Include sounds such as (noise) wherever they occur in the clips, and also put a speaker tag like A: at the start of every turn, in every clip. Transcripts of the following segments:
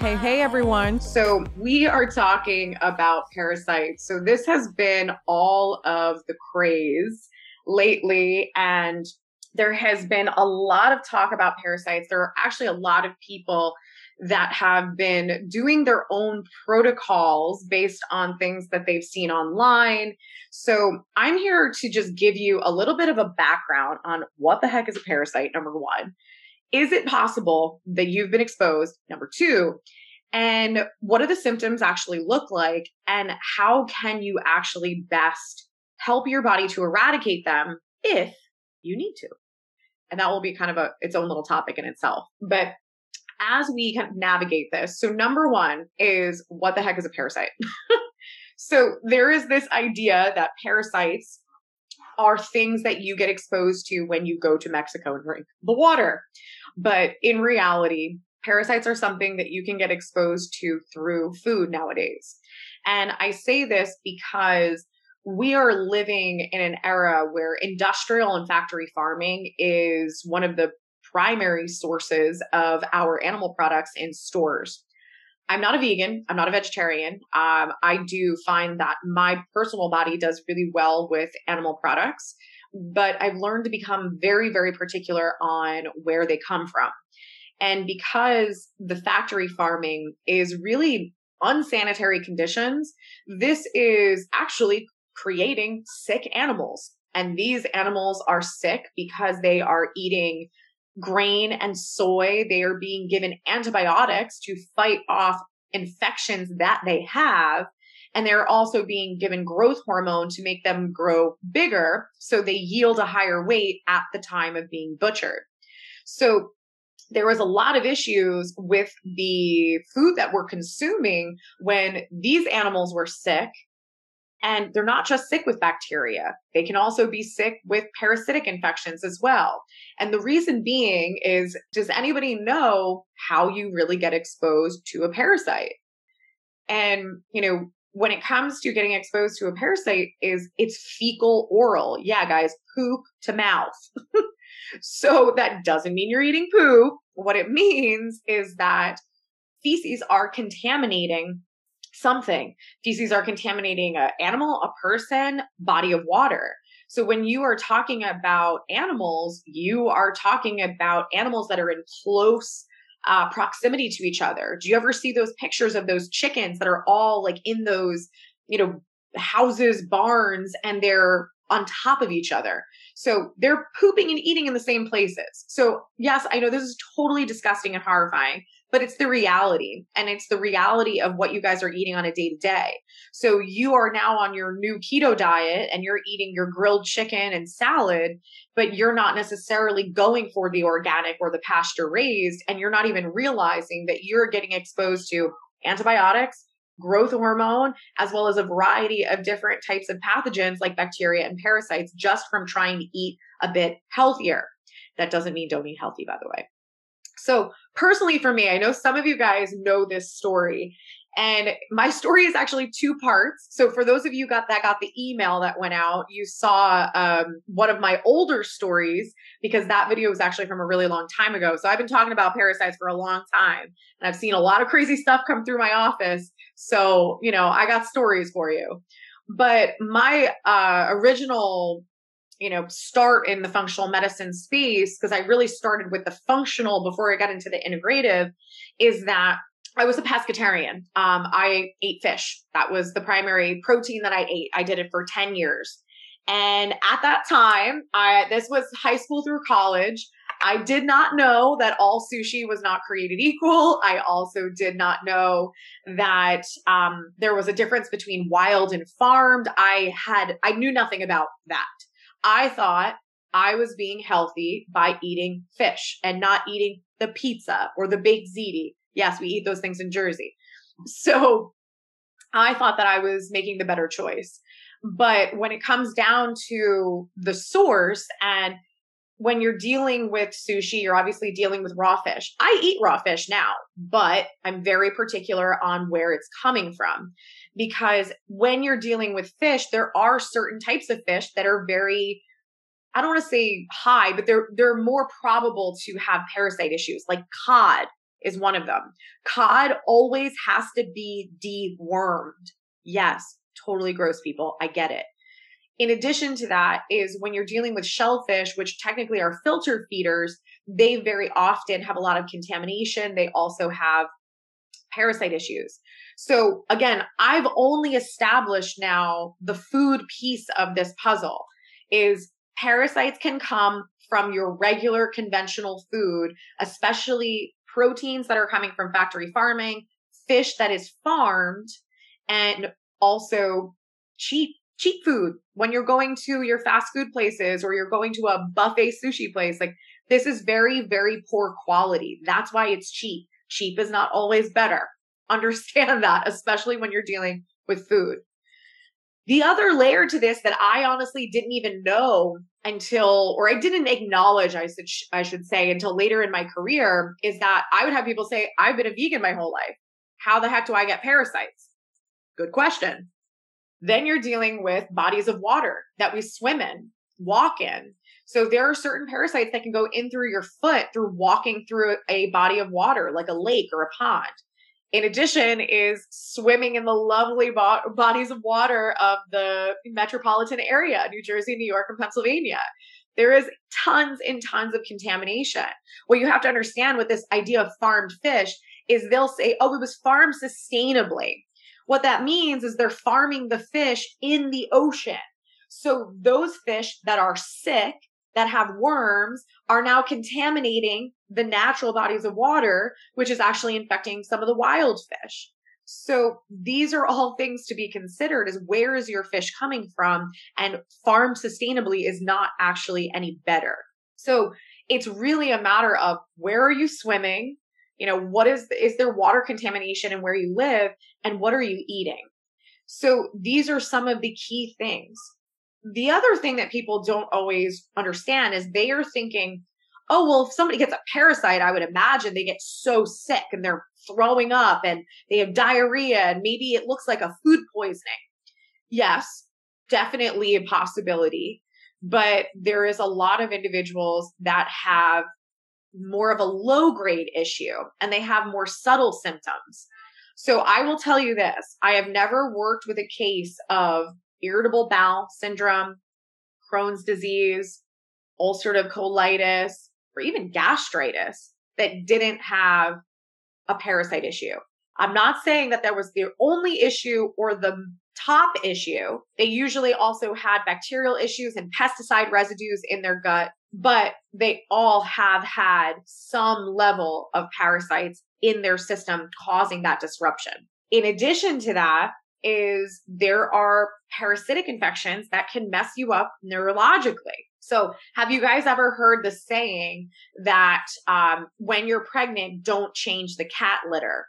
A: Hey, hey, everyone.
B: So, we are talking about parasites. So, this has been all of the craze lately, and there has been a lot of talk about parasites. There are actually a lot of people that have been doing their own protocols based on things that they've seen online. So, I'm here to just give you a little bit of a background on what the heck is a parasite, number one is it possible that you've been exposed? Number two, and what do the symptoms actually look like? And how can you actually best help your body to eradicate them if you need to? And that will be kind of a its own little topic in itself. But as we kind of navigate this, so number one is what the heck is a parasite? (laughs) so there is this idea that parasites are things that you get exposed to when you go to Mexico and drink the water. But in reality, parasites are something that you can get exposed to through food nowadays. And I say this because we are living in an era where industrial and factory farming is one of the primary sources of our animal products in stores. I'm not a vegan. I'm not a vegetarian. Um, I do find that my personal body does really well with animal products, but I've learned to become very, very particular on where they come from. And because the factory farming is really unsanitary conditions, this is actually creating sick animals. And these animals are sick because they are eating grain and soy. They are being given antibiotics to fight off infections that they have. And they're also being given growth hormone to make them grow bigger so they yield a higher weight at the time of being butchered. So there was a lot of issues with the food that we're consuming when these animals were sick and they're not just sick with bacteria, they can also be sick with parasitic infections as well. And the reason being is does anybody know how you really get exposed to a parasite? And, you know, when it comes to getting exposed to a parasite is it's fecal oral. Yeah, guys, poop to mouth. (laughs) so that doesn't mean you're eating poo. What it means is that feces are contaminating something. Feces are contaminating an animal, a person, body of water. So when you are talking about animals, you are talking about animals that are in close uh, proximity to each other. Do you ever see those pictures of those chickens that are all like in those, you know, houses, barns, and they're on top of each other? So they're pooping and eating in the same places. So, yes, I know this is totally disgusting and horrifying, but it's the reality. And it's the reality of what you guys are eating on a day to day. So, you are now on your new keto diet and you're eating your grilled chicken and salad, but you're not necessarily going for the organic or the pasture raised. And you're not even realizing that you're getting exposed to antibiotics, growth hormone, as well as a variety of different types of pathogens like bacteria and parasites just from trying to eat a bit healthier. That doesn't mean don't eat healthy, by the way. So, personally, for me, I know some of you guys know this story, and my (laughs) story is actually two parts. So for those of you got that got the email that went out, you saw um, one of my older stories because that video was actually from a really long time ago. So I've been talking about parasites for a long time, and I've seen a lot of crazy stuff come through my office. So you know, I got stories for you. But my uh, original you know start in the functional medicine space because i really started with the functional before i got into the integrative is that I was a pescatarian. Um, I ate fish. That was the primary protein that I ate. I did it for 10 years. And at that time, I, this was high school through college. I did not know that all sushi was not created equal. I also did not know that um, there was a difference between wild and farmed. I had, I knew nothing about that. I thought I was being healthy by eating fish and not eating the pizza or the baked ziti Yes, we eat those things in Jersey. So I thought that I was making the better choice. But when it comes down to the source and when you're dealing with sushi, you're obviously dealing with raw fish. I eat raw fish now, but I'm very particular on where it's coming from because when you're dealing with fish, there are certain types of fish that are very I don't want to say high, but they're they're more probable to have parasite issues. Like cod is one of them. Cod always has to be dewormed. Yes, totally gross people. I get it. In addition to that is when you're dealing with shellfish, which technically are filter feeders, they very often have a lot of contamination. They also have parasite issues. So again, I've only established now the food piece of this puzzle is parasites can come from your regular conventional food, especially proteins that are coming from factory farming, fish that is farmed, and also cheap cheap food. When you're going to your fast food places or you're going to a buffet sushi place like this is very very poor quality. That's why it's cheap cheap is not always better. (laughs) Understand that especially when you're dealing with food. The other layer to this that i honestly didn't even know until or i didn't acknowledge i should i should say until later in my career is that i would have people say i've been a vegan my whole life. How the heck do i get parasites? Good question. Then you're dealing with bodies of water that we swim in, walk in. So there are certain parasites that can go in through your foot through walking through a body of water, like a lake or a pond. In addition, is swimming in the lovely bo- bodies of water of the metropolitan area, New Jersey, New York, and Pennsylvania. There is tons and tons of contamination. What you have to understand with this idea of farmed fish is they'll say, oh, it was farmed sustainably. What that means is they're farming the fish in the ocean. So those fish that are sick, that have worms, are now contaminating the natural bodies of water, which is actually infecting some of the wild fish. So these are all things to be considered is where is your fish coming from? And farm sustainably is not actually any better. So it's really a matter of where are you swimming? you know what is is there water contamination in where you live and what are you eating so these are some of the key things the other thing that people don't always understand is they are thinking oh well if somebody gets a parasite i would imagine they get so sick and they're throwing up and they have diarrhea and maybe it looks like a food poisoning yes definitely a possibility but there is a lot of individuals that have more of a low grade issue and they have more subtle symptoms. So I will tell you this I have never worked with a case of irritable bowel syndrome, Crohn's disease, ulcerative colitis, or even gastritis that didn't have a parasite issue. I'm not saying that that was the only issue or the top issue. They usually also had bacterial issues and pesticide residues in their gut but they all have had some level of parasites in their system causing that disruption. In addition to that, is there are parasitic infections that can mess you up neurologically. So, have you guys ever heard the saying that um, when you're pregnant, don't change the cat litter?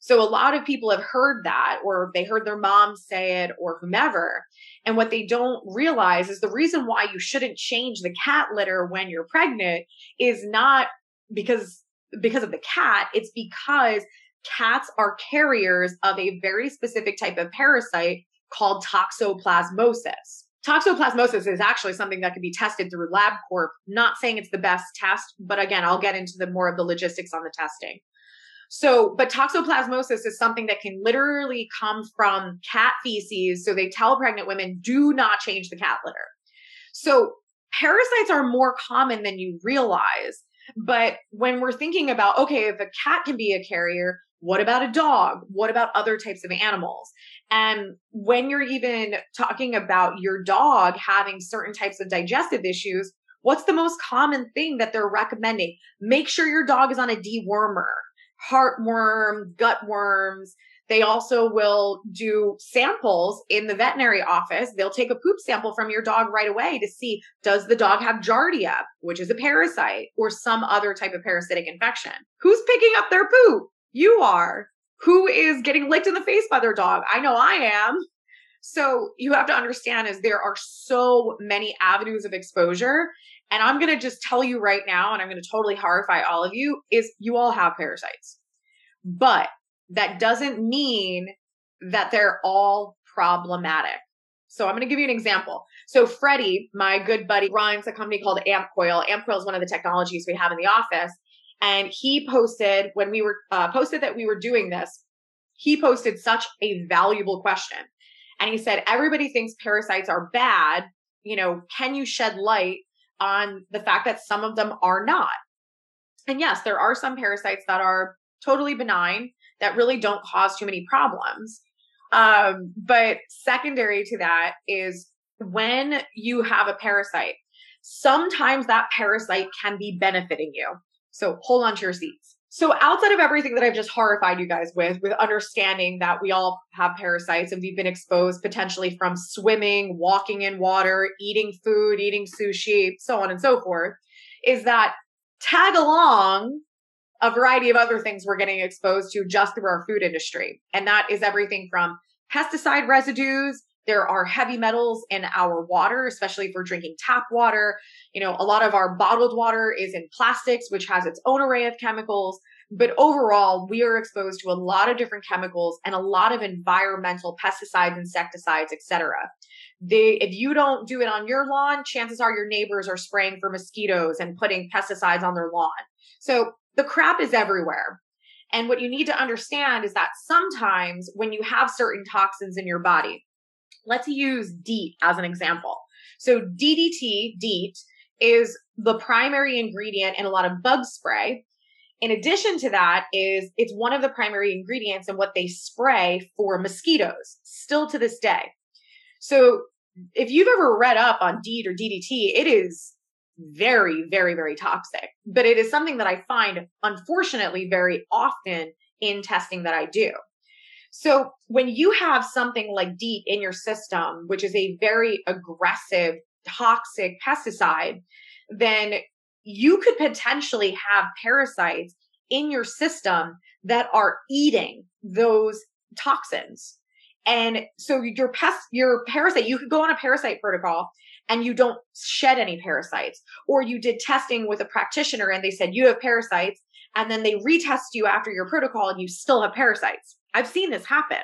B: So, a lot of people have heard that, or they heard their mom say it, or whomever. And what they don't realize is the reason why you shouldn't change the cat litter when you're pregnant is not because because of the cat, it's because cats are carriers of a very specific type of parasite called toxoplasmosis. Toxoplasmosis is actually something that can be tested through LabCorp. Not saying it's the best test, but again, I'll get into the more of the logistics on the testing. So, but toxoplasmosis is something that can literally come from cat feces. So they tell pregnant women, do not change the cat litter. So parasites are more common than you realize. But when we're thinking about, okay, if a cat can be a carrier, what about a dog? What about other types of animals? And when you're even talking about your dog having certain types of digestive issues, what's the most common thing that they're recommending? Make sure your dog is on a dewormer heartworm, gut worms. They also will do samples in the veterinary office. They'll take a poop sample from your dog right away to see does the dog have giardia, which is a parasite, or some other type of parasitic infection. Who's picking up their poop? You are. Who is getting licked in the face by their dog? I know I am. So you have to understand is there are so many avenues of exposure. And I'm going to just tell you right now, and I'm going to totally horrify all of you, is you all have parasites. But that doesn't mean that they're all problematic. So I'm going to give you an example. So Freddie, my good buddy, runs a company called AmpCoil. AmpCoil is one of the technologies we have in the office. And he posted when we were uh, posted that we were doing this, he posted such a valuable question. And he said, everybody thinks parasites are bad. You know, can you shed light on the fact that some of them are not? And yes, there are some parasites that are totally benign that really don't cause too many problems. Um, but secondary to that is when you have a parasite, sometimes that parasite can be benefiting you. So hold on to your seats. So outside of everything that I've just horrified you guys with, with understanding that we all have parasites and we've been exposed potentially from swimming, walking in water, eating food, eating sushi, so on and so forth, is that tag along a variety of other things we're getting exposed to just through our food industry. And that is everything from pesticide residues. There are heavy metals in our water, especially if we're drinking tap water. You know, a lot of our bottled water is in plastics, which has its own array of chemicals. But overall, we are exposed to a lot of different chemicals and a lot of environmental pesticides, insecticides, etc. They, if you don't do it on your lawn, chances are your neighbors are spraying for mosquitoes and putting pesticides on their lawn. So the crap is everywhere. And what you need to understand is that sometimes when you have certain toxins in your body, let's use DEET as an example. So DDT, DEET, is the primary ingredient in a lot of bug spray. In addition to that is it's one of the primary ingredients in what they spray for mosquitoes still to this day. So if you've ever read up on DEET or DDT, it is very, very, very toxic. But it is something that I find, unfortunately, very often in testing that I do. So when you have something like DEET in your system, which is a very aggressive, toxic pesticide, then you could potentially have parasites in your system that are eating those toxins. And so your pest, your parasite, you could go on a parasite protocol and you don't shed any parasites, or you did testing with a practitioner and they said you have parasites, and then they retest you after your protocol and you still have parasites. I've seen this happen.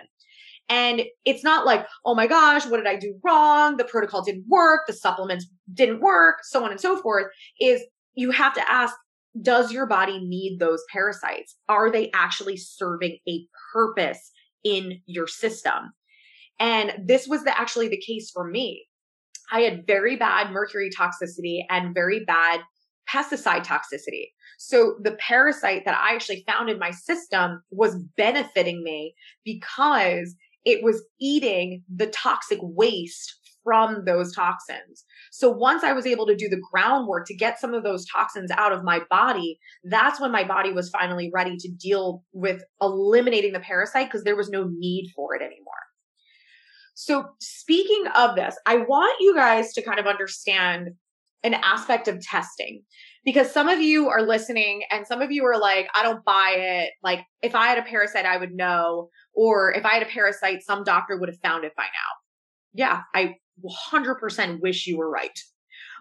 B: And it's not like, oh my gosh, what did I do wrong? The protocol didn't work, the supplements didn't work, so on and so forth. Is you have to ask, does your body need those parasites? Are they actually serving a purpose in your system? And this was the, actually the case for me. I had very bad mercury toxicity and very bad pesticide toxicity. So the parasite that I actually found in my system was benefiting me because it was eating the toxic waste from those toxins. So once I was able to do the groundwork to get some of those toxins out of my body, that's when my body was finally ready to deal with eliminating the parasite because there was no need for it anymore. So, speaking of this, I want you guys to kind of understand an aspect of testing because some of you are listening and some of you are like, I don't buy it. Like, if I had a parasite, I would know. Or if I had a parasite, some doctor would have found it by now. Yeah, I 100% wish you were right.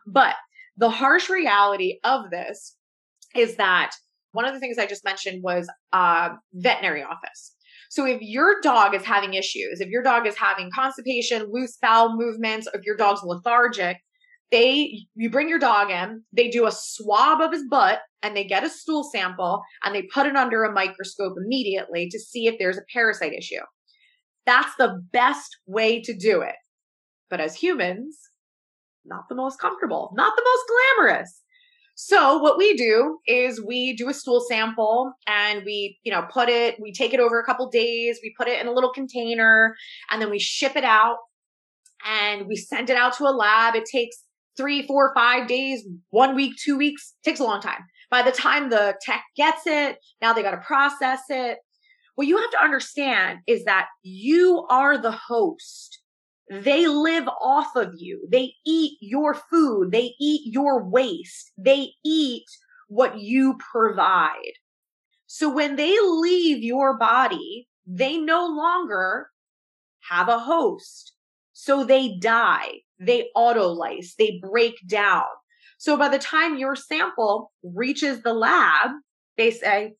B: But the harsh reality of this is that one of the things I just mentioned was uh, veterinary office. So if your dog is having issues, if your dog is having constipation, loose bowel movements, if your dog's lethargic, they you bring your dog in, they do a swab of his butt and they get a stool sample and they put it under a microscope immediately to see if there's a parasite issue. That's the best way to do it. But as humans, not the most comfortable, not the most glamorous. So what we do is we do a stool sample and we, you know, put it, we take it over a couple days, we put it in a little container and then we ship it out and we send it out to a lab. It takes three, four, five days, one week, two weeks, takes a long time. By the time the tech gets it, now they got to process it. What you have to understand is that you are the host they live off of you. They eat your food. They eat your waste. They eat what you provide. So when they leave your body, they no longer have a host. So they die, they autolyse, they break down. So by the time your sample reaches the lab, they say,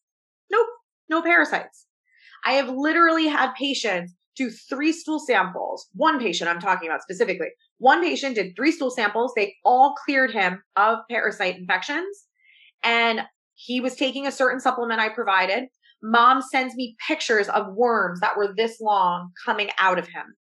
B: nope, no parasites. I have literally had patients do three stool samples. One patient I'm talking about specifically. One patient did three stool samples. They all cleared him of parasite infections. And he was taking a certain supplement I provided. Mom sends me pictures of worms that were this long coming out of him.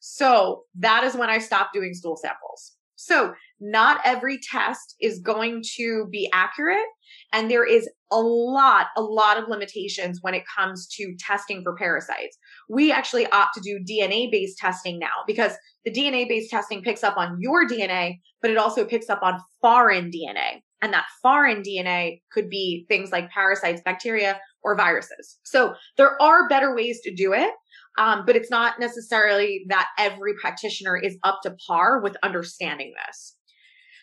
B: So that is when I stopped doing stool samples. So not every test is going to be accurate. And there is a lot, a lot of limitations when it comes to testing for parasites. We actually opt to do DNA based testing now because the DNA based testing picks up on your DNA, but it also picks up on foreign DNA. And that foreign DNA could be things like parasites, bacteria, or viruses. So there are better ways to do it. Um, but it's not necessarily that every practitioner is up to par with understanding this.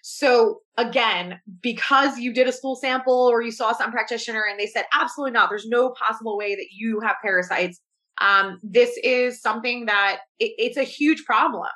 B: So again, because you did a stool sample or you saw some practitioner and they said, absolutely not, there's no possible way that you have parasites. Um, this is something that it, it's a huge problem.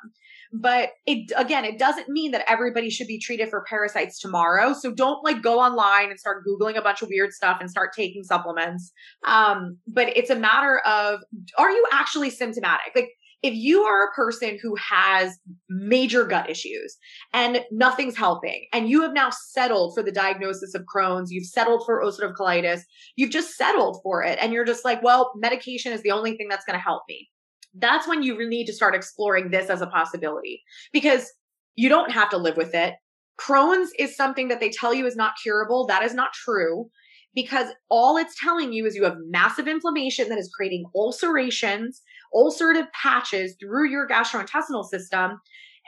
B: But it again, it doesn't mean that everybody should be treated for parasites tomorrow. So don't like go online and start googling a bunch of weird stuff and start taking supplements. Um, but it's a matter of are you actually symptomatic? Like if you are a person who has major gut issues and nothing's helping, and you have now settled for the diagnosis of Crohn's, you've settled for ulcerative colitis, you've just settled for it, and you're just like, well, medication is the only thing that's going to help me that's when you need to start exploring this as a possibility because you don't have to live with it. Crohn's is something that they tell you is not curable. That is not true because all it's telling you is you have massive inflammation that is creating ulcerations, ulcerative patches through your gastrointestinal system.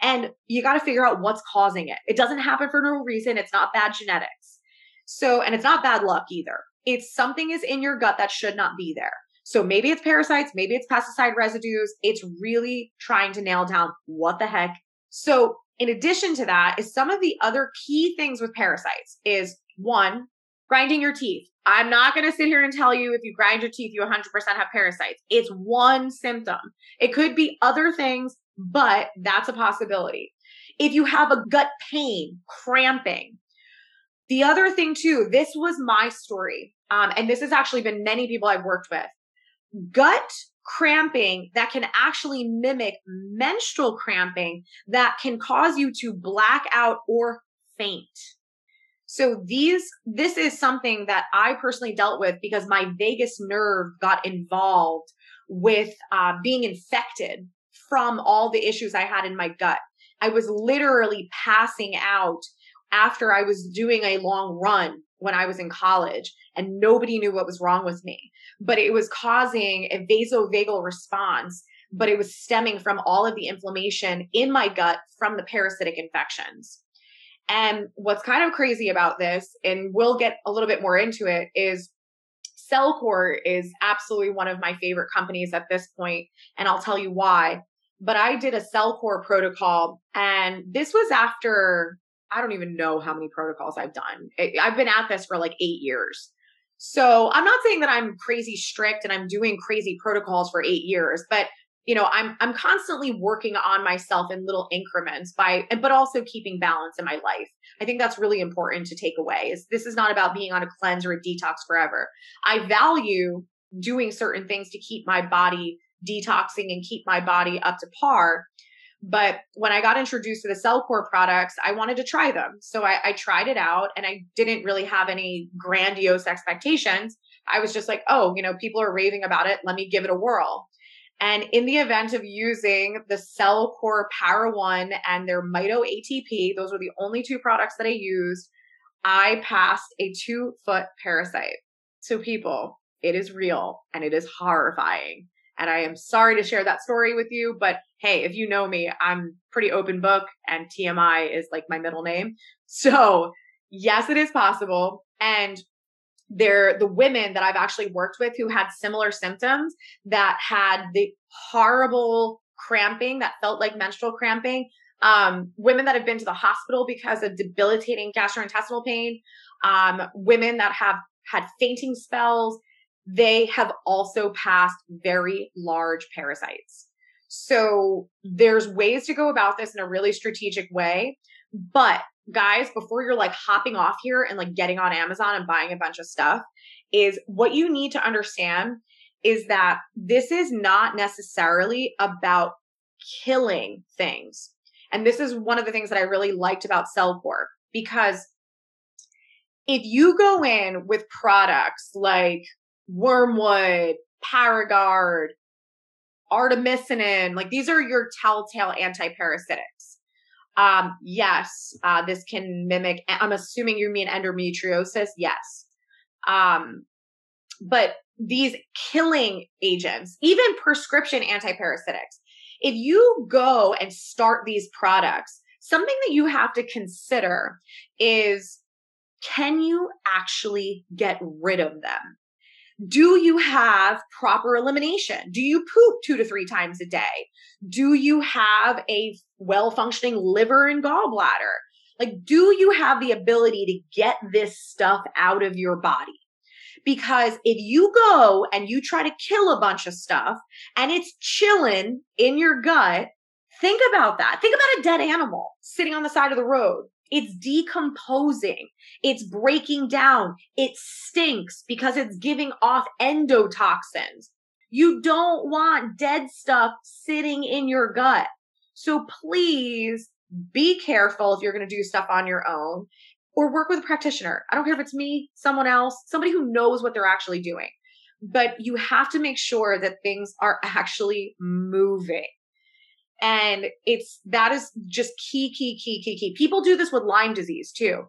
B: And you got to figure out what's causing it. It doesn't happen for no reason. It's not bad genetics. So, and it's not bad luck either. It's something is in your gut that should not be there. So maybe it's parasites, maybe it's pesticide residues. It's really trying to nail down what the heck. So in addition to that is some of the other key things with parasites is one, grinding your teeth. I'm not going to sit here and tell you if you grind your teeth, you 100% have parasites. It's one symptom. It could be other things, but that's a possibility. If you have a gut pain, cramping, the other thing too, this was my story. Um, and this has actually been many people I've worked with gut cramping that can actually mimic menstrual cramping that can cause you to black out or faint. So these, this is something that I personally dealt with because my vagus nerve got involved with uh, being infected from all the issues I had in my gut. I was literally passing out after I was doing a long run when I was in college and nobody knew what was wrong with me. But it was causing a vasovagal response, but it was stemming from all of the inflammation in my gut from the parasitic infections. And what's kind of crazy about this, and we'll get a little bit more into it, is Cellcore is absolutely one of my favorite companies at this point, and I'll tell you why. But I did a Cellcore protocol, and this was after I don't even know how many protocols I've done. I've been at this for like eight years. So I'm not saying that I'm crazy strict and I'm doing crazy protocols for eight years, but you know, I'm I'm constantly working on myself in little increments by but also keeping balance in my life. I think that's really important to take away. Is this is not about being on a cleanse or a detox forever. I value doing certain things to keep my body detoxing and keep my body up to par. But when I got introduced to the Cellcore products, I wanted to try them. So I, I, tried it out and I didn't really have any grandiose expectations. I was just like, oh, you know, people are raving about it. Let me give it a whirl. And in the event of using the Cellcore Para One and their Mito ATP, those were the only two products that I used, I passed a two foot parasite. So, people, it is real and it is horrifying. And I am sorry to share that story with you, but hey, if you know me, I'm pretty open book and TMI is like my middle name. So yes, it is possible. And they're the women that I've actually worked with who had similar symptoms that had the horrible cramping that felt like menstrual cramping. Um, women that have been to the hospital because of debilitating gastrointestinal pain, um, women that have had fainting spells, they have also passed very large parasites. So there's ways to go about this in a really strategic way. But guys, before you're like hopping off here and like getting on Amazon and buying a bunch of stuff, is what you need to understand is that this is not necessarily about killing things. And this is one of the things that I really liked about Cellcore because if you go in with products like Wormwood, Paragard, artemisinin, like these are your telltale antiparasitics. Um, yes, uh, this can mimic, I'm assuming you mean endometriosis. Yes. Um, but these killing agents, even prescription antiparasitics, if you go and start these products, something that you have to consider is can you actually get rid of them? Do you have proper elimination? Do you poop two to three times a day? Do you have a well functioning liver and gallbladder? Like, do you have the ability to get this stuff out of your body? Because if you go and you try to kill a bunch of stuff and it's chilling in your gut, think about that. Think about a dead animal sitting on the side of the road. It's decomposing. It's breaking down. It stinks because it's giving off endotoxins. You don't want dead stuff sitting in your gut. So please be careful if you're going to do stuff on your own or work with a practitioner. I don't care if it's me, someone else, somebody who knows what they're actually doing. But you have to make sure that things are (laughs) actually moving. And it's that is just key, key, key, key, key. People do this with Lyme disease too.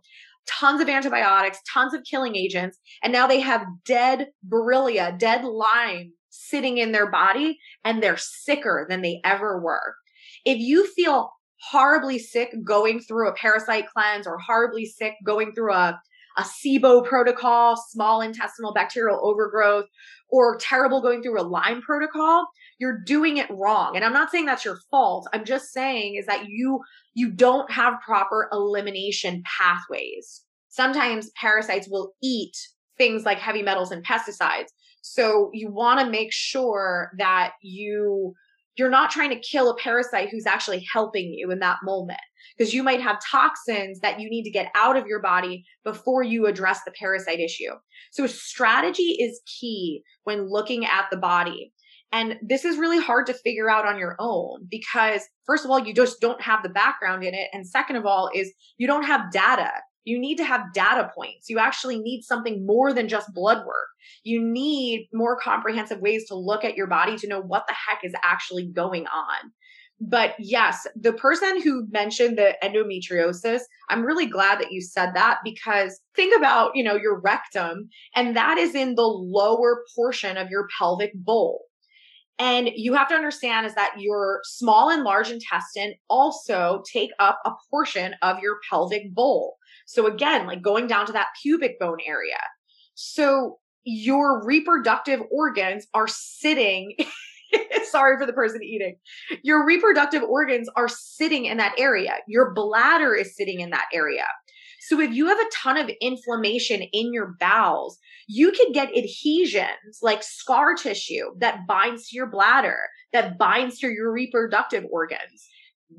B: Tons of antibiotics, tons of killing agents, and now they have dead Borrelia, dead Lyme sitting in their body, and they're sicker than they ever were. If you feel horribly sick going through a parasite cleanse or horribly sick going through a, a SIBO protocol, small intestinal bacterial overgrowth, or terrible going through a Lyme protocol, you're doing it wrong. And I'm not saying that's your fault. I'm just saying is that you you don't have proper elimination pathways. Sometimes parasites will eat things like heavy metals and pesticides. So you want to make sure that you you're not trying to kill a parasite who's actually helping you in that moment because you might have toxins that you need to get out of your body before you address the parasite issue. So strategy is key when looking at the body. And this is really hard to figure out on your own because first of all, you just don't have the background in it. And second of all is you don't have data you need to have data points. You actually need something more than just blood work. You need more comprehensive ways to look at your body to know what the heck is actually going on. But yes, the person who mentioned the endometriosis, I'm really glad that you said that because think about, you know, your rectum and that is in the lower portion of your pelvic bowl. And you have to understand is that your small and large intestine also take up a portion of your pelvic bowl. So again, like going down to that pubic bone area. So your reproductive organs are sitting (laughs) sorry for the person eating. Your reproductive organs are sitting in that area. Your bladder is sitting in that area. So if you have a ton of inflammation in your bowels, you could get adhesions like scar tissue that binds to your bladder, that binds to your reproductive organs.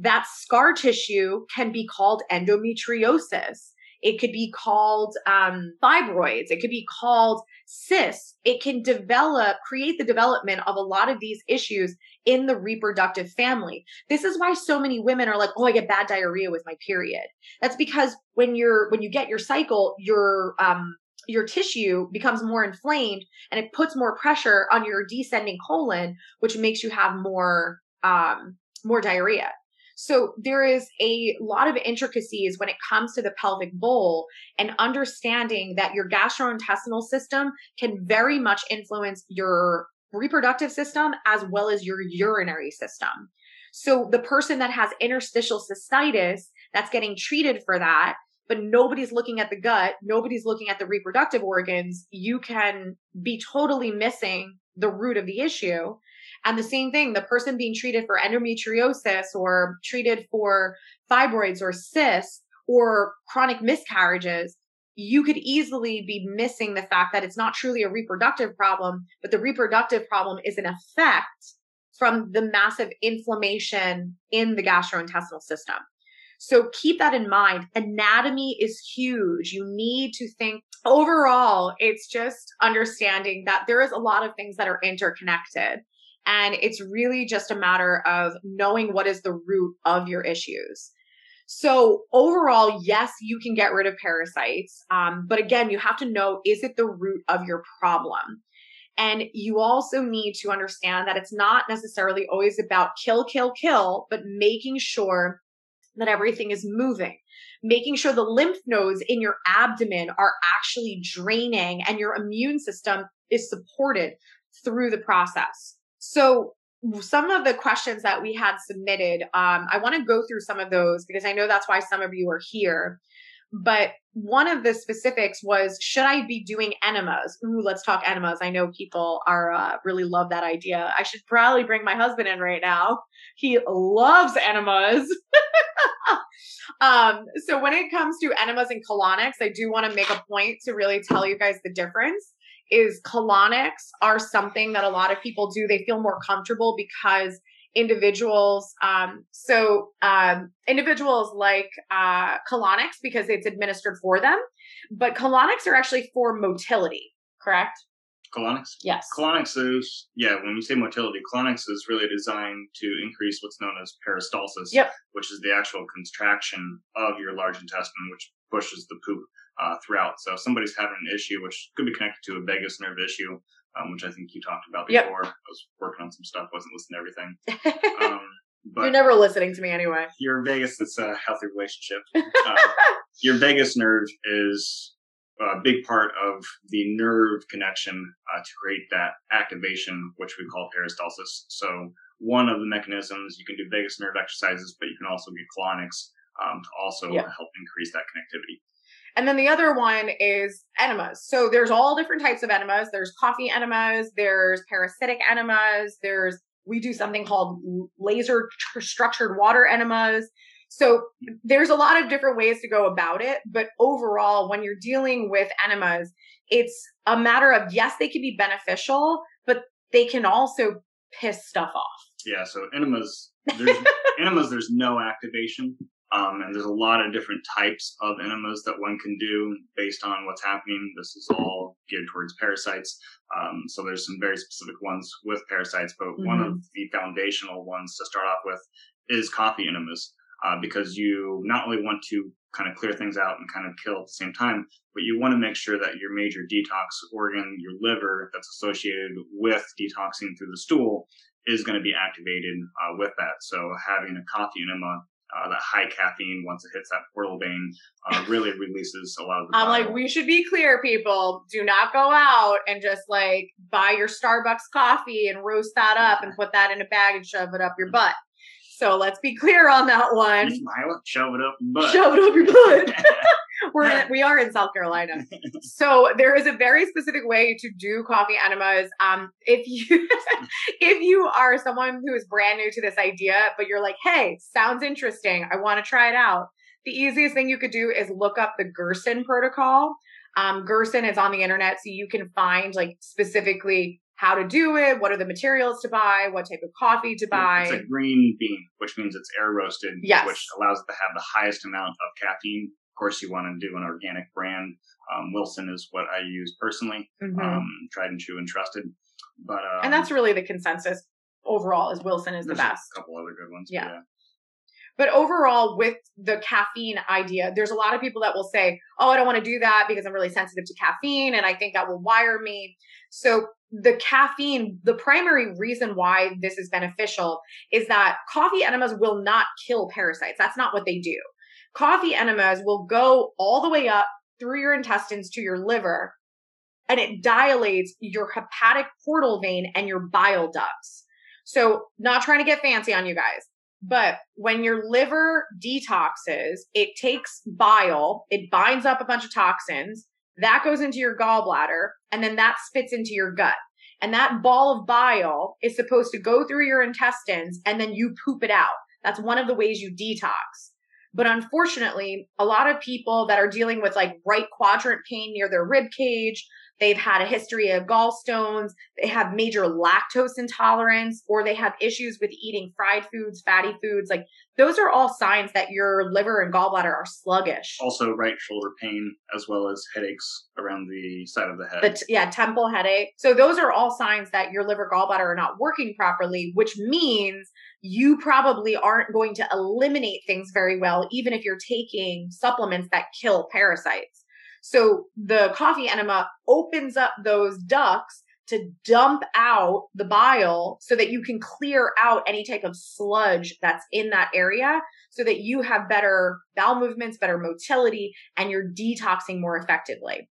B: That scar tissue can be called endometriosis. It could be called um, fibroids. It could be called cysts. It can develop, create the development of a lot of these issues in the reproductive family. This is why so many women are like, "Oh, I get bad diarrhea with my period." That's because when you're when you get your cycle, your um your tissue becomes more inflamed and it puts more pressure on your descending colon, which makes you have more um more diarrhea. So there is a lot of intricacies when it comes to the pelvic bowl and understanding that your gastrointestinal system can very much influence your reproductive system as well as your urinary system. So the person that has interstitial cystitis that's getting treated for that, but nobody's looking at the gut, nobody's looking at the reproductive organs, you can be totally missing the root of the issue and the same thing, the person being treated for endometriosis or treated for fibroids or cysts or chronic miscarriages, you could easily be missing the fact that it's not truly a reproductive problem, but the reproductive problem is an effect from the massive inflammation in the gastrointestinal system. So keep that in mind. Anatomy is huge. You need to think overall, it's just understanding that there is a lot of things that are interconnected. And it's really just a matter of knowing what is the root of your issues. So overall, yes, you can get rid of parasites. Um, but again, you have to know, is it the root of your problem? And you also need to understand that it's not necessarily always about kill, kill, kill, but making sure that everything is moving, making sure the lymph nodes in your abdomen are actually draining and your immune system is supported through the process. So some of the questions that we had submitted, um, I want to go through some of those because I know that's why some of you are here. But one of the specifics was, should I be doing enemas? Ooh, let's talk enemas. I know people are uh, really love that idea. I should probably bring my husband in right now. He loves enemas. (laughs) um, so when it comes to enemas and colonics, I do want to make a point to really tell you guys the difference. Is colonics are something that a lot of people do. They feel more comfortable because individuals. Um, so um, individuals like uh, colonics because it's administered for them, but colonics are actually for motility, correct?
C: Colonics?
B: Yes.
C: Colonics is, yeah, when you say motility, colonics is really designed to increase what's known as peristalsis,
B: yep.
C: which is the actual contraction of your large intestine, which pushes the poop uh, throughout. So if somebody's having an issue, which could be connected to a vagus nerve issue, um, which I think you talked about before. Yep. I was working on some stuff, wasn't listening to everything. (laughs) Um,
B: but You're never listening to me anyway.
C: Your vagus, it's a healthy relationship. Uh, (laughs) your vagus nerve is a big part of the nerve connection uh, to create that activation, which we call peristalsis. So one of the mechanisms you can do vagus nerve exercises, but you can also get colonics um, to also yep. help increase that connectivity.
B: And then the other one is enemas. So there's all different types of enemas. There's coffee enemas, there's parasitic enemas, there's we do something called laser tr- structured water enemas. So there's a lot of different ways to go about it, but overall when you're dealing with enemas, it's a matter of yes, they can be beneficial, but they can also piss stuff off.
C: Yeah, so enemas there's (laughs) enemas there's no activation um, and there's a lot of different types of enemas that one can do based on what's happening. This is all geared towards parasites. Um, so there's some very specific ones with parasites, but mm-hmm. one of mm-hmm. the foundational ones to start off with is coffee enemas, uh, because you not only want to kind of clear things out and kind of kill at the same time, but you want to make sure that your major detox organ, your liver that's associated with detoxing through the stool is going to be activated uh, with that. So having a coffee enema uh, that high caffeine once it hits that portal vein uh, (laughs) really releases a lot of the
B: I'm like, we should be clear, people. Do not go out and just like buy your Starbucks coffee and roast that up and put that in a bag and shove it up your butt. So let's be clear on that one.
C: Smile, shove it up your butt.
B: Shove it up your butt. (laughs) (laughs) We're in, (laughs) we are in South Carolina. (laughs) So there is a very specific way to do coffee enemas. Um, if you if you are someone who is brand new to this idea, but you're like, hey, sounds interesting, I want to try it out. The easiest thing you could do is look up the Gerson protocol. Um, Gerson is on the internet, so you can find like specifically how to do it, what are the materials to buy, what type of coffee to buy.
C: It's a green bean, which means it's air roasted,
B: yes.
C: which allows it to have the highest amount of caffeine course, you want to do an organic brand. Um, Wilson is what I use personally, mm-hmm. um, tried and true and trusted. But um,
B: and that's really the consensus overall. Is Wilson is the best.
C: A couple other good ones.
B: Yeah. Yeah. But overall, with the caffeine idea, there's a lot of people that will say, Oh, I don't want to do that because I'm really sensitive to caffeine and I think that will wire me. So, the caffeine, the primary reason why this is beneficial is that coffee enemas will not kill parasites. That's not what they do coffee enemas will go all the way up through your intestines to your liver and it dilates your hepatic portal vein and your bile ducts. So, not trying to get fancy on you guys, but when your liver detoxes, it takes bile, it binds up a bunch of toxins, that goes into your gallbladder, and then that spits into your gut. And that ball of bile is supposed to go through your intestines and then you poop it out. That's one of the ways you detox. But unfortunately, a lot of people that are dealing with like right quadrant pain near their rib cage, they've had a history of gallstones, they have major lactose intolerance, or they have issues with eating fried foods, fatty foods. Like those are all signs that your liver and gallbladder are sluggish.
C: Also, right shoulder pain as well as headaches around the side of the head.
B: Yeah, temple headache. So those are all signs that your liver gallbladder are not working properly, which means you probably aren't going to eliminate things very well, even if you're taking supplements that kill parasites. So the coffee enema opens up those ducts to dump out the bile so that you can clear out any type of sludge that's in that area so that you have better bowel movements, better motility, and you're detoxing more effectively.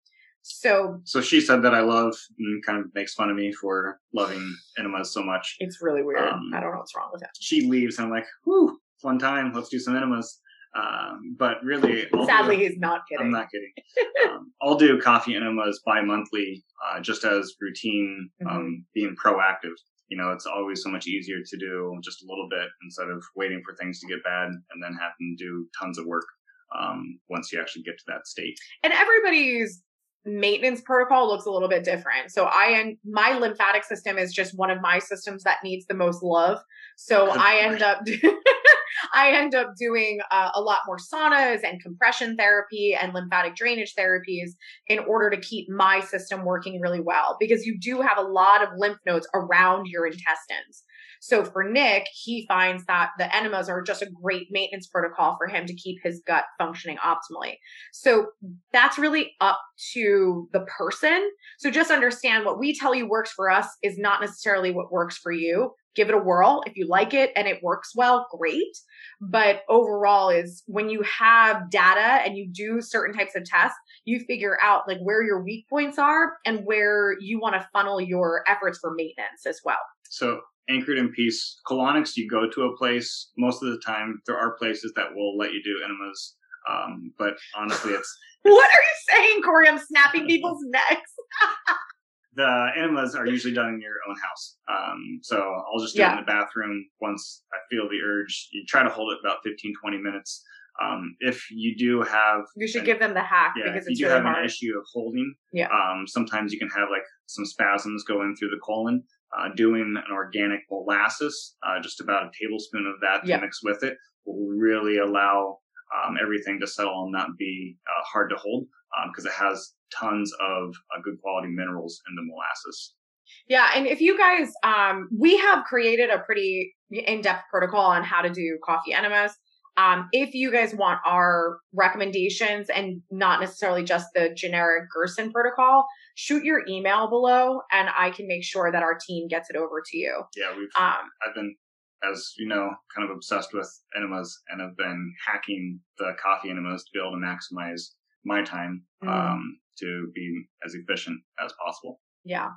B: So,
C: so she said that I love and kind of makes fun of me for loving enemas so much.
B: It's really weird. Um, I don't know what's wrong with it.
C: She leaves, and I'm like, "Whoo, fun time! Let's do some enemas." Um, but really,
B: I'll sadly, do, he's not kidding.
C: I'm not kidding. um, I'll do coffee enemas bi-monthly, uh, just as routine, mm-hmm. um, being proactive. You know, it's always so much easier to do just a little bit instead of waiting for things to get bad and then having to do tons of work um, once you actually get to that state.
B: And everybody's maintenance protocol looks a little bit different. So I and my lymphatic system is just one of my systems that needs the most love. So I end up (laughs) I end up doing uh, a lot more saunas and compression therapy and lymphatic drainage therapies in order to keep my system working really well because you do have a lot of lymph nodes around your intestines. So for Nick, he finds that the enemas are just a great maintenance protocol for him to keep his gut functioning optimally. So that's really up to the person. So just understand what we tell you works for us is not necessarily what works for you give it a whirl. If you like it and it works well, great. But overall is when you have data and you do certain types of tests, you figure out like where your weak points are and where you want to funnel your efforts for maintenance as well.
C: So anchored in peace, colonics, you go to a place, most of the time there are places that will let you do enemas. Um, but honestly, it's, (laughs)
B: what are you saying, Corey? I'm snapping people's necks. (laughs)
C: the enemas are usually done in your own house. Um, so I'll just do yeah. it in the bathroom once I feel the urge. You try to hold it about 15, 20 minutes. Um, if you do have,
B: you should an, give them the hack
C: yeah,
B: because
C: if you
B: do
C: really have
B: hard.
C: an issue of holding.
B: Yeah.
C: Um, sometimes you can have like some spasms going through the colon. Uh, doing an organic molasses, uh, just about a tablespoon of that to mix with it, will really allow um, everything to settle and not be uh, hard to hold because um, it has tons of uh, good quality minerals in the molasses.
B: Yeah, and if you guys, um, we have created a pretty in-depth protocol on how to do coffee enemas. Um, if you guys want our recommendations and not necessarily just the generic Gerson protocol, shoot your email below, and I can make sure that our team gets it over to you.
C: Yeah, we've. Um, I've been, as you know, kind of obsessed with enemas, and have been hacking the coffee enemas to be able to maximize my time mm. um, to be as efficient as possible.
B: Yeah.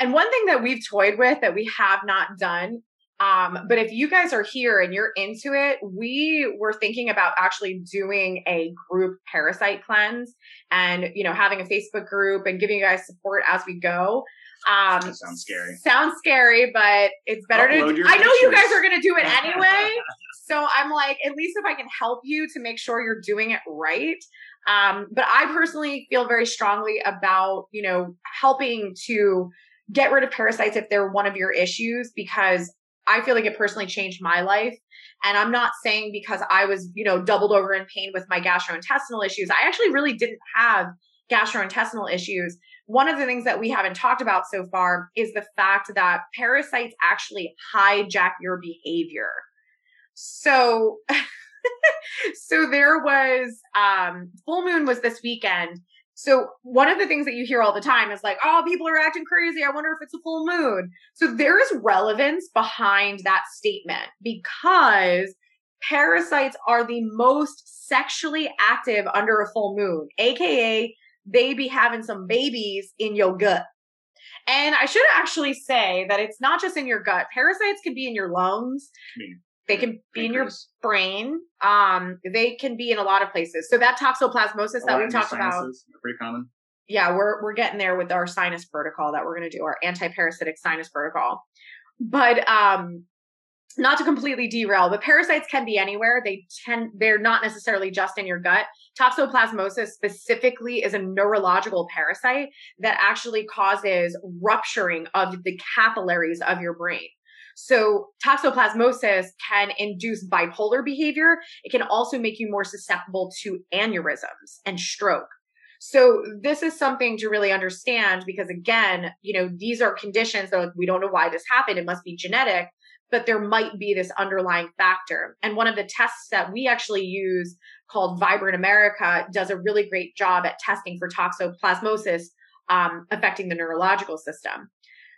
B: And one thing that we've toyed with that we have not done, um, but if you guys are here and you're into it, we were thinking about actually doing a group parasite cleanse and, you know, having a Facebook group and giving you guys support as we go.
C: Um, that sounds scary.
B: Sounds scary, but it's better Upload to. I know you guys are going to do it (laughs) anyway. so I'm like, at least if I can help you to make sure you're doing it right. Um, but I personally feel very strongly about, you know, helping to get rid of parasites if they're one of your issues because I feel like it personally changed my life. And I'm not saying because I was, you know, doubled over in pain with my gastrointestinal issues. I actually really didn't have gastrointestinal issues. One of the things that we haven't talked about so far is the fact that parasites actually hijack your behavior. So (laughs) so there was um full moon was this weekend. So one of the things that you hear all the time is like, oh, people are acting crazy. I wonder if it's a full moon. So there is relevance behind that statement because parasites are the most sexually active under a full moon, aka they be having some babies in your gut. And I should actually say that it's not just in your gut. Parasites can be in your lungs. They can be in your brain. Um, they can be in a lot of places. So that toxoplasmosis that we talked about,
C: pretty common.
B: Yeah, we're we're getting there with our sinus protocol that we're going to do our anti-parasitic sinus protocol. But um, not to completely derail, but parasites can be anywhere. They tend they're not necessarily just in your gut. Toxoplasmosis specifically is a neurological parasite that actually causes rupturing of the capillaries of your brain. So toxoplasmosis can induce bipolar behavior. It can also make you more susceptible to aneurysms and stroke. So this is something to really understand because again, you know, these are conditions that like, we don't know why this happened. It must be genetic, but there might be this underlying factor. And one of the tests that we actually use called Vibrant America does a really great job at testing for toxoplasmosis um, affecting the neurological system.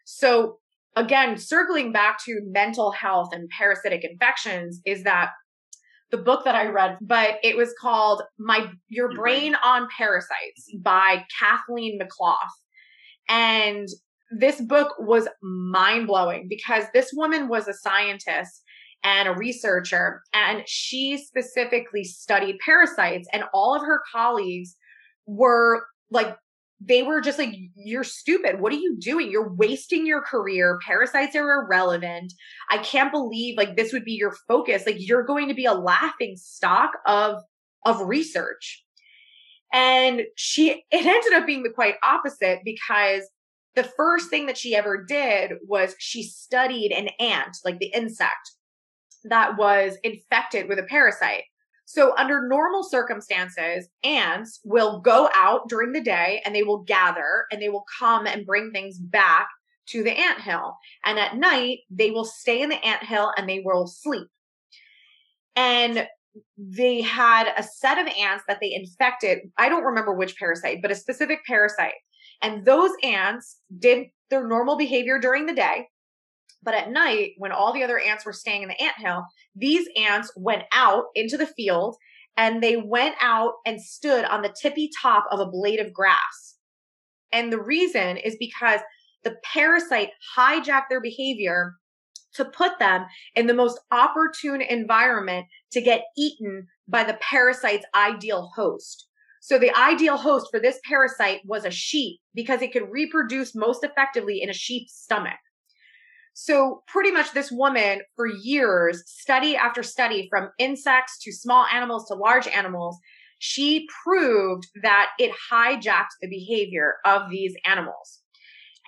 B: So again, circling back to mental health and parasitic infections is that the book that I read, but it was called My Your mm-hmm. Brain on Parasites by Kathleen McAuliffe. And this book was mind blowing because this woman was a scientist and a researcher, and she specifically studied parasites, and all of her colleagues were like they were just like, You're stupid. What are you doing? You're wasting your career. Parasites are irrelevant. I can't believe like this would be your focus. Like you're going to be a laughing stock of of research. And she it ended up being the quite opposite because the first thing that she ever did was she studied an ant, like the insect, that was infected with a parasite. So, under normal circumstances, ants will go out during the day and they will gather and they will come and bring things back to the ant hill. And at night, they will stay in the ant hill and they will sleep. And they had a set of ants that they infected. I don't remember which parasite, but a specific parasite. And those ants did their normal behavior during the day. But at night, when all the other ants were staying in the ant hill, these ants went out into the field and they went out and stood on the tippy top of a blade of grass. And the reason is because the parasite hijacked their behavior to put them in the most opportune environment to get eaten by the parasite's ideal host. So the ideal host for this parasite was a sheep because it could reproduce most effectively in a sheep's stomach. So pretty much this woman for years, study after study from insects to small animals to large animals, she proved that it hijacked the behavior of these animals.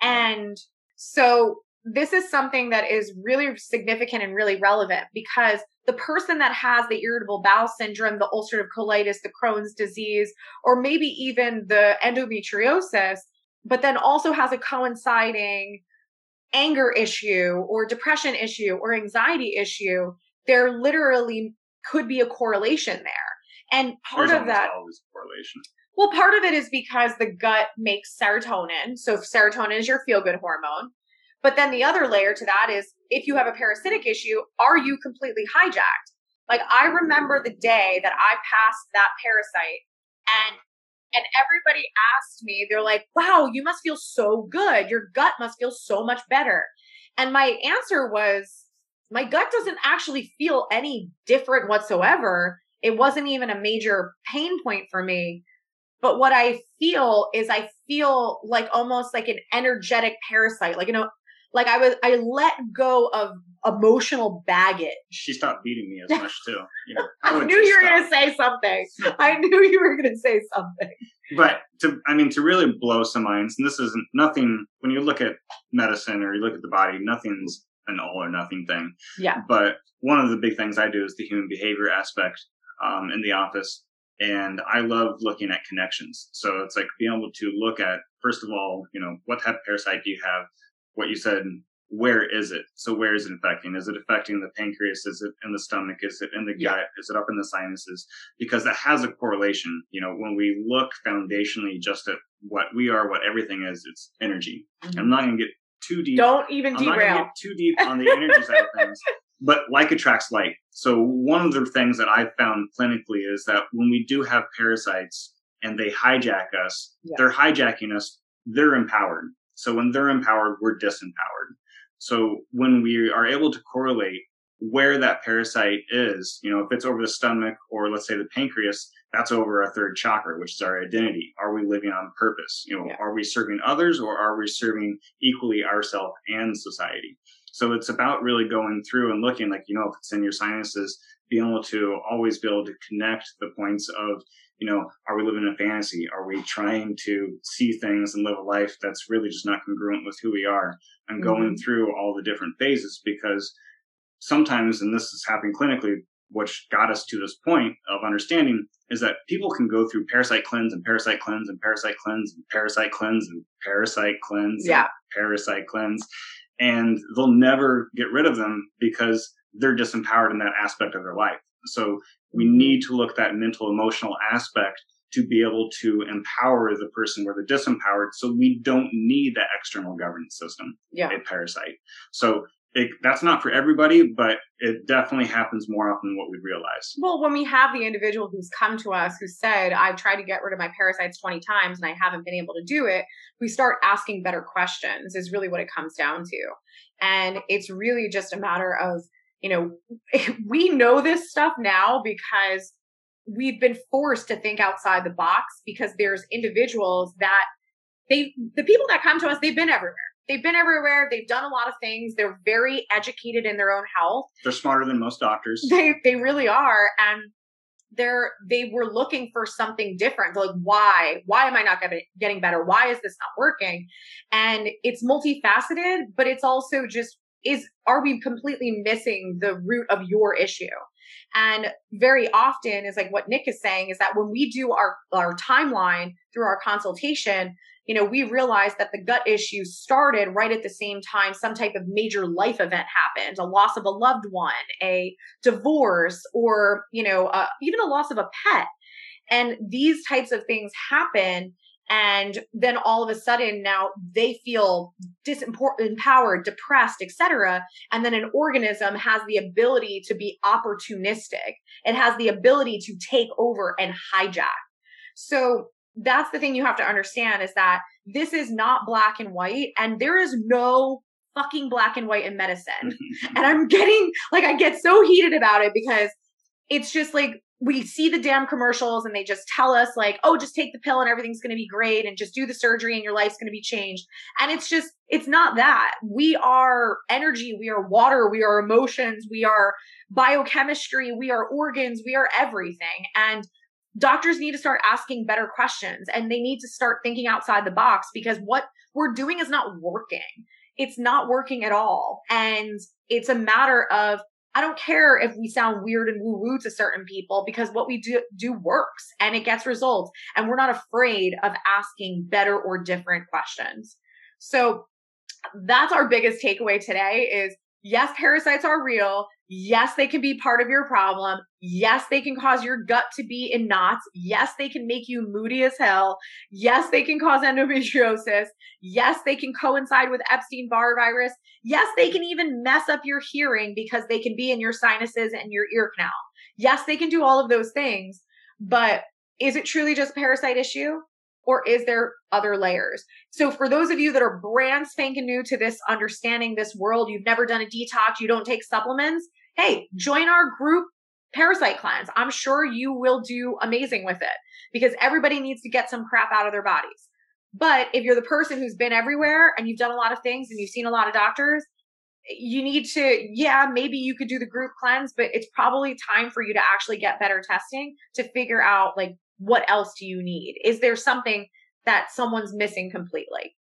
B: And so this is something that is really significant and really relevant because the person that has the irritable bowel syndrome, the ulcerative colitis, the Crohn's disease, or maybe even the endometriosis, but then also has a coinciding anger issue or depression issue or anxiety issue, there literally could be a correlation there. And part
C: There's
B: of that
C: always a correlation.
B: well, part of it is because the gut makes serotonin. So serotonin is your feel good hormone. But then the other layer to that is if you have a parasitic issue, are you completely hijacked? Like I remember the day that I passed that parasite and and everybody asked me, they're like, wow, you must feel so good. Your gut must feel so much better. And my answer was, my gut doesn't actually feel any different whatsoever. It wasn't even a major pain point for me. But what I feel is I feel like almost like an energetic parasite, like, you know, like I was, I let go of emotional baggage.
C: She stopped beating me as much (laughs) too. You know,
B: I
C: would
B: knew you were going to say something. I knew you were going to say something.
C: but to i mean to really blow some minds and this isn't nothing when you look at medicine or you look at the body nothing's an all or nothing thing
B: Yeah.
C: but one of the big things i do is the human behavior aspect um, in the office and i love looking at connections so it's like being able to look at first of all you know what type of parasite do you have what you said where is it so where is it affecting is it affecting the pancreas is it in the stomach is it in the
B: Yeah.
C: gut is it up in the sinuses because that has a correlation. You know, when we look foundationally just at what we are, what everything is, it's energy. Mm-hmm. I'm not going to get too deep.
B: Don't even
C: I'm not
B: derail.
C: get too deep on the energy side of things. (laughs) But like attracts like. So one of the things that I've found clinically is that when we do have parasites and they hijack us,
B: Yeah.
C: they're hijacking us. They're empowered. So when they're empowered, we're disempowered. So when we are able to correlate where that parasite is, you know, if it's over the stomach or let's say the pancreas, that's over our third chakra, which is our identity. Are we living on purpose? You know,
B: Yeah.
C: are we serving others or are we serving equally ourselves and society? So it's about really going through and looking like, you know, if it's in your sinuses, being able to always be able to connect the points of, you know, are we living in a fantasy? Are we trying to see things and live a life that's really just not congruent with who we are? And mm-hmm. going through all the different phases because sometimes, and this is happening clinically, which got us to this point of understanding is that people can go through parasite cleanse and parasite cleanse and parasite cleanse and parasite cleanse and parasite cleanse
B: yeah.
C: parasite cleanse and they'll never get rid of them because they're disempowered in that aspect of their life. So we need to look at that mental emotional aspect to be able to empower the person where they're disempowered so we don't need that external governance system
B: yeah.
C: a parasite so it, that's not for everybody, but it definitely happens more often than what we realize.
B: Well, when we have the individual who's come to us who said, I've tried to get rid of my parasites 20 times and I haven't been able to do it, we start asking better questions, is really what it comes down to. And it's really just a matter of, you know, (laughs) we know this stuff now because we've been forced to think outside the box because there's individuals that they, the people that come to us, they've been everywhere they've been everywhere. They've done a lot of things. They're very educated in their own health.
C: They're smarter than most doctors. (laughs)
B: They they really are, and they're they were looking for something different. They're like, why? Why am I not getting getting better? Why is this not working? And it's multifaceted, but it's also just is are we completely missing the root of your issue? And very often is like what Nick is saying is that when we do our, our timeline through our consultation, you know, we realize that the gut issue started right at the same time some type of major life event happened, a loss of a loved one, a divorce, or, you know, uh, even a loss of a pet. And these types of things happen. And then all of a sudden now they feel disempowered, depressed, etc. And then an organism has the ability to be opportunistic. It has the ability to take over and hijack. So that's the thing you have to understand is that this is not black and white and there is no fucking black and white in medicine. (laughs) and I'm getting like I get so heated about it because it's just like we see the damn commercials and they just tell us like, "Oh, just take the pill and everything's going to be great and just do the surgery and your life's going to be changed." And it's just it's not that. We are energy, we are water, we are emotions, we are biochemistry, we are organs, we are everything. And doctors need to start asking better questions and they need to start thinking outside the box because what we're doing is not working. It's not working at all. And it's a matter of, I don't care if we sound weird and woo woo to certain people because what we do, do works and it gets results. And we're not afraid of asking better or different questions. So that's our biggest takeaway today is yes, parasites are real. Yes, they can be part of your problem. Yes, they can cause your gut to be in knots. Yes, they can make you moody as hell. Yes, they can cause (laughs) endometriosis. Yes, they can coincide with Epstein Barr virus. Yes, they can even mess up your hearing because they can be in your sinuses and your ear canal. Yes, they can do all of those things. But is it truly just parasite issue? Or is there other layers? So for those of you that are brand spanking new to this understanding this world, you've never done a detox, you don't take supplements, hey, join our group parasite cleanse. I'm sure you will do amazing with it because everybody needs to get some crap out of their bodies. But if you're the person who's been everywhere and you've done a lot of things and you've seen a lot of doctors, you need to, yeah, maybe you could do the group cleanse, but it's probably time for you to actually get better testing to figure out like what else do you need? Is there something that someone's missing completely?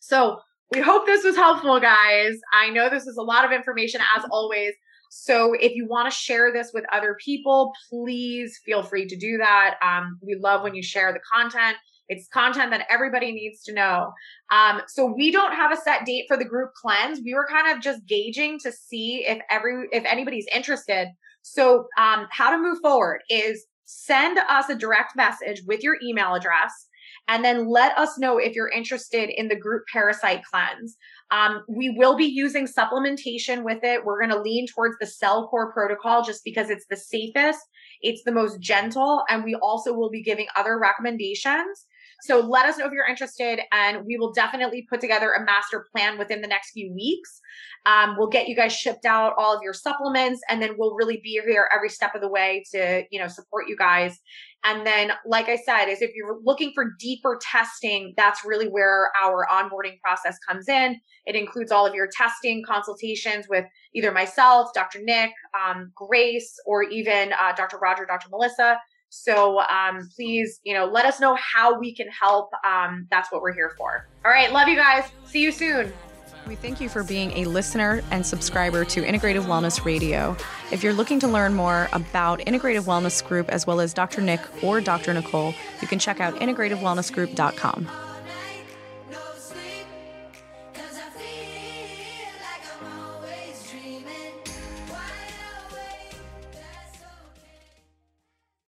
B: So we hope this was helpful, guys. I know this is a lot of information as always. So if you want to share this with other people, please feel free to do that. Um, we love when you share the content. It's content that everybody needs to know. Um, so we don't have a set date for the group cleanse. We were kind of just gauging to see if every if anybody's interested. So um, how to move forward is send us a direct message with your email address and then let us know if you're interested in the group parasite cleanse. Um, we will be using supplementation with it. We're going to lean towards the CellCore protocol just because it's the safest, it's the most gentle, and we also will be giving other recommendations. So let us know if you're interested, and we will definitely put together a master plan within the next few weeks. Um, we'll get you guys shipped out all of your supplements, and then we'll really be here every step of the way to, you know, support you guys. And then, like I said, is if you're looking for deeper testing, that's really where our onboarding process comes in. It includes all of your testing consultations with either myself, Dr. Nick, um, Grace, or even uh, Dr. Roger, Dr. Melissa. So um, please, you know, let us know how we can help. Um, that's what we're here for. All right, love you guys. See you soon.
A: We thank you for being a listener and subscriber to Integrative Wellness Radio. If you're looking to learn more about Integrative Wellness Group as well as Dr. Nick or Dr. Nicole, you can check out integrativewellnessgroup.com.